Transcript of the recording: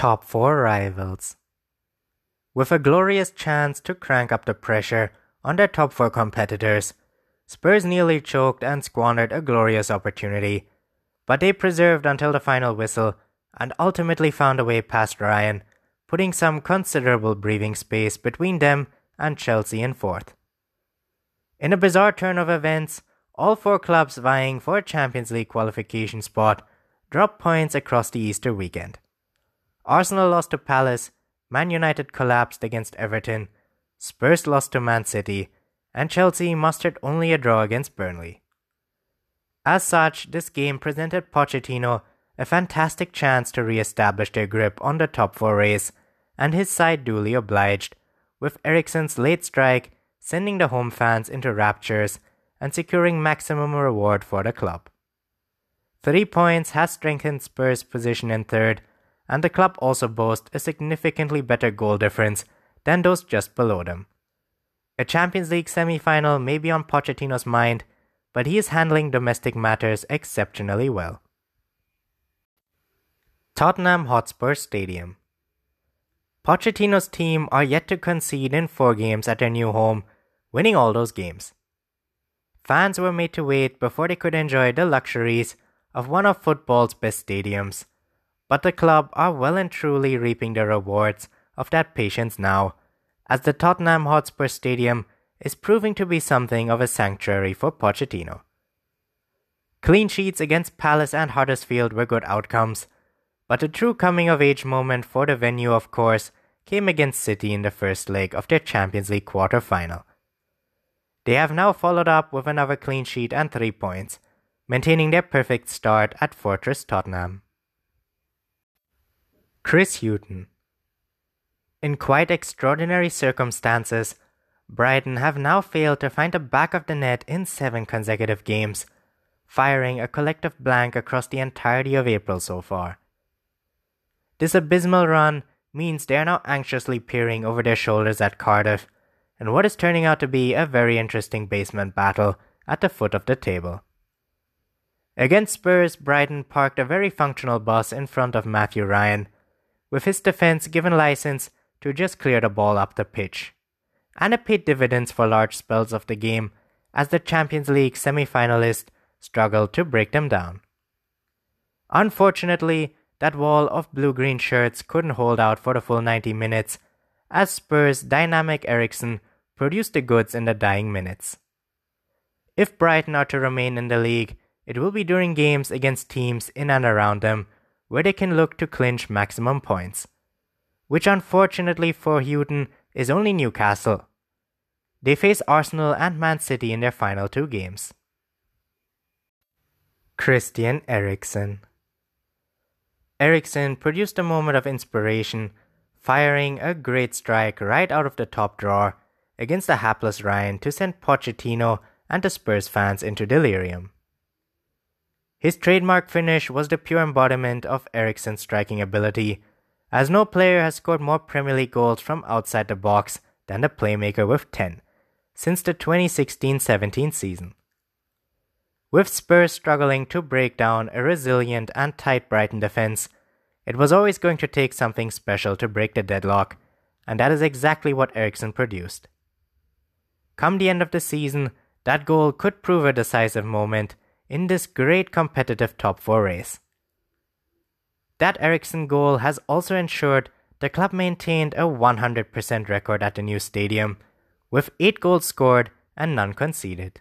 Top 4 rivals. With a glorious chance to crank up the pressure on their top 4 competitors, Spurs nearly choked and squandered a glorious opportunity, but they preserved until the final whistle and ultimately found a way past Ryan, putting some considerable breathing space between them and Chelsea in fourth. In a bizarre turn of events, all four clubs vying for a Champions League qualification spot dropped points across the Easter weekend. Arsenal lost to Palace, Man United collapsed against Everton, Spurs lost to Man City, and Chelsea mustered only a draw against Burnley. As such, this game presented Pochettino a fantastic chance to re establish their grip on the top four race, and his side duly obliged, with Eriksen's late strike sending the home fans into raptures and securing maximum reward for the club. Three points has strengthened Spurs' position in third, and the club also boasts a significantly better goal difference than those just below them. A Champions League semi final may be on Pochettino's mind, but he is handling domestic matters exceptionally well. Tottenham Hotspur Stadium. Pochettino's team are yet to concede in four games at their new home, winning all those games. Fans were made to wait before they could enjoy the luxuries of one of football's best stadiums, but the club are well and truly reaping the rewards of that patience now, as the Tottenham Hotspur Stadium is proving to be something of a sanctuary for Pochettino. Clean sheets against Palace and Huddersfield were good outcomes, but a true coming of age moment for the venue, of course, came against City in the first leg of their Champions League quarter final. They have now followed up with another clean sheet and three points, maintaining their perfect start at Fortress Tottenham. Chris Hughton In quite extraordinary circumstances, Brighton have now failed to find the back of the net in seven consecutive games, firing a collective blank across the entirety of April so far. This abysmal run means they are now anxiously peering over their shoulders at Cardiff, and what is turning out to be a very interesting basement battle at the foot of the table. Against Spurs, Brighton parked a very functional bus in front of Mathew Ryan, with his defense given license to just clear the ball up the pitch. And it paid dividends for large spells of the game as the Champions League semi finalists struggled to break them down. Unfortunately, that wall of blue green shirts couldn't hold out for the full 90 minutes, as Spurs' dynamic Eriksen produced the goods in the dying minutes. If Brighton are to remain in the league, it will be during games against teams in and around them where they can look to clinch maximum points, which unfortunately for Hughton is only Newcastle. They face Arsenal and Man City in their final two games. Christian Eriksen Eriksen produced a moment of inspiration, firing a great strike right out of the top drawer against the hapless Ryan to send Pochettino and the Spurs fans into delirium. His trademark finish was the pure embodiment of Eriksen's striking ability, as no player has scored more Premier League goals from outside the box than the playmaker with 10 since the 2016 17 season. With Spurs struggling to break down a resilient and tight Brighton defense, it was always going to take something special to break the deadlock, and that is exactly what Eriksen produced. Come the end of the season, that goal could prove a decisive moment in this great competitive top 4 race. That Eriksen goal has also ensured the club maintained a 100% record at the new stadium, with 8 goals scored and none conceded.